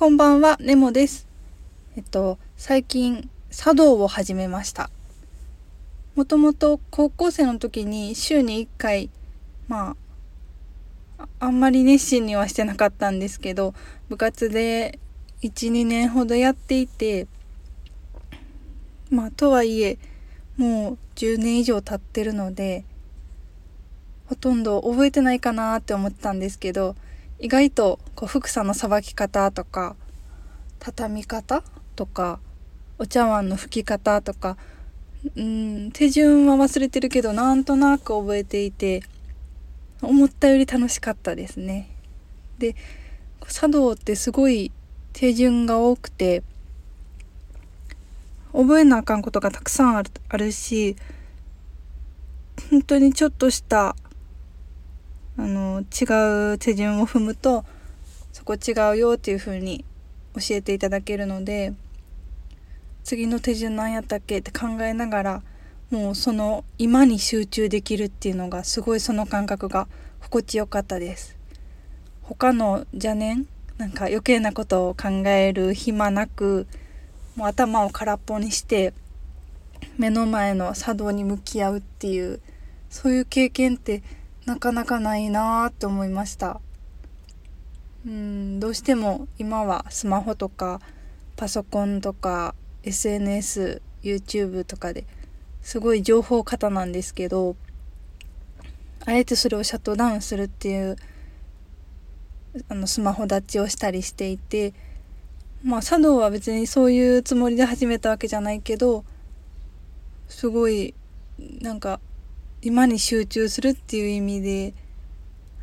こんばんは、ネモです。えっと、最近、茶道を始めました。もともと高校生の時に週に1回、まあ、あんまり熱心にはしてなかったんですけど、部活で1、2年ほどやっていて、まあ、とはいえ、もう10年以上経ってるので、ほとんど覚えてないかなって思ってたんですけど、意外とこうふくさのさばき方とか畳み方とかお茶碗の拭き方とかうん手順は忘れてるけどなんとなく覚えていて思ったより楽しかったですね。で茶道ってすごい手順が多くて覚えなあかんことがたくさんあるあるし本当にちょっとしたあの違う手順を踏むとそこ違うよっていう風に教えていただけるので次の手順何やったっけって考えながらもうその今に集中できるっていうのがすごいその感覚が心地よかったです。他の邪念なんか余計なことを考える暇なくもう頭を空っぽにして目の前の茶道に向き合うっていうそういう経験ってなかなかないなって思いました。うんどうしても今はスマホとかパソコンとか SNSYouTube とかですごい情報型なんですけどあえてそれをシャットダウンするっていうあのスマホ立ちをしたりしていてまあ茶道は別にそういうつもりで始めたわけじゃないけどすごいなんか今に集中するっていう意味で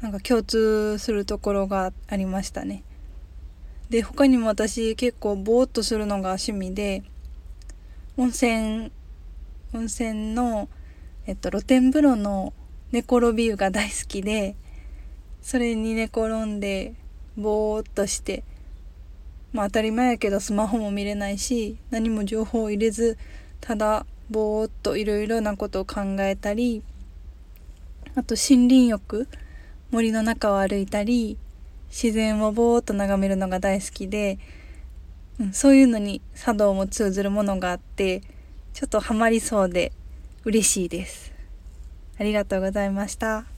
なんか共通するところがありましたね。で他にも私結構ぼーっとするのが趣味で温泉温泉の、えっと、露天風呂の寝転び湯が大好きでそれに寝転んでぼーっとしてまあ当たり前やけどスマホも見れないし何も情報を入れずただぼーっといろいろなことを考えたりあと森林浴森の中を歩いたり自然をぼーっと眺めるのが大好きで、うん、そういうのに茶道も通ずるものがあってちょっとハマりそうで嬉しいです。ありがとうございました。